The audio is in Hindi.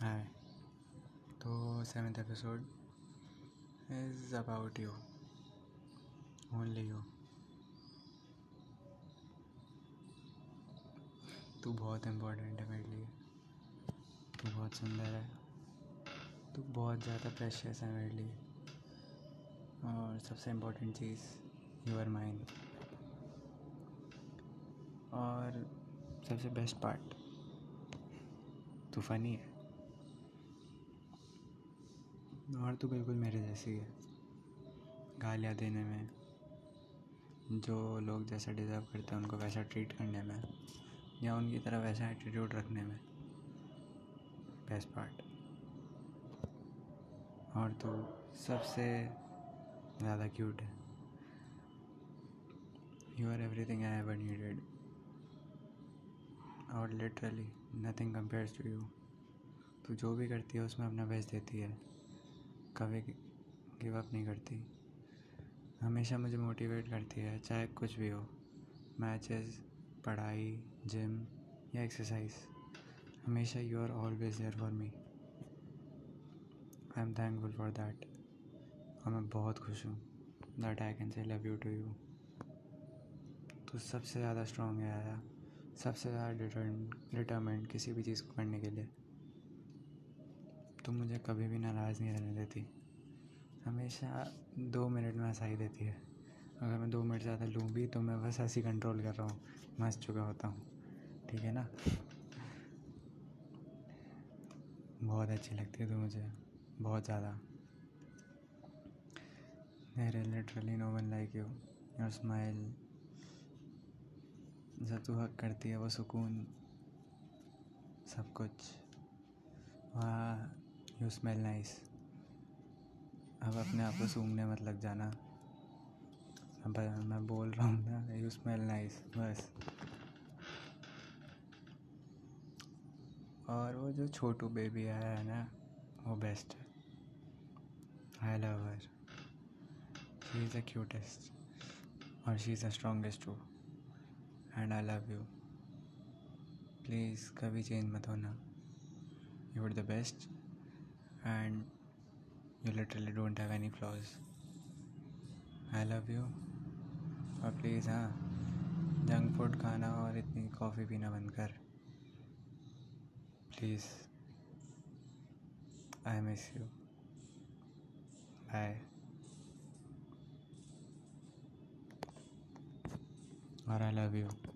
हाय तो seventh episode is about you only you तू बहुत इम्पोर्टेंट है मेरे लिए. तू बहुत सुंदर है. तू बहुत ज़्यादा प्रेशियस है मेरे लिए. और सबसे इम्पोर्टेंट चीज़ यू आर माइन और सबसे बेस्ट पार्ट तू फनी है. और तो बिल्कुल मेरे जैसी है। गालियाँ देने में, जो लोग जैसा डिज़र्व करते हैं, उनको वैसा ट्रीट करने में, या उनकी तरह वैसा एटीट्यूड रखने में बेस्ट पार्ट और तो सबसे ज़्यादा क्यूट है। You are everything I ever needed और literally nothing compares to you तो जो भी करती है, उसमें अपना बेस्ट देती है। कभी गिव अप नहीं करती। हमेशा मुझे मोटिवेट करती है, चाहे कुछ भी हो। मैचेस पढ़ाई जिम या एक्सरसाइज हमेशा you are always there for me I am thankful for that और मैं बहुत खुश हूँ। That I can say love you to you तो सबसे ज़्यादा स्ट्रॉन्ग है आया सबसे ज़्यादा डिटर्मेंट किसी भी चीज़ को करने के लिए। तुम मुझे कभी भी नाराज़ नहीं रहने देती। हमेशा दो मिनट में हंसाई देती है। अगर मैं दो मिनट ज़्यादा लूँ भी तो मैं बस हँसी कंट्रोल कर रहा हूँ। मैं चुका होता हूँ। ठीक है ना? बहुत अच्छी लगती है तो मुझे। बहुत ज़्यादा। मेरे literally no one like you your smile जब तू हक करती है वो सुकून सब कुछ। वहाँ। You smell nice. अब अपने आप को सूंघने मत लग जाना। अब मैं बोल रहा हूँ ना यू स्मेल नाइस बस। और वो जो छोटू बेबी आया है ना, वो बेस्ट है। I love her she is the cutest और she is the strongest too and I love you please कभी चेंज मत होना। You are the best and you literally don't have any flaws. I love you. और प्लीज़ हाँ जंक फ़ूड खाना और इतनी कॉफ़ी पीना बंद कर। Please I miss you bye और आई लव यू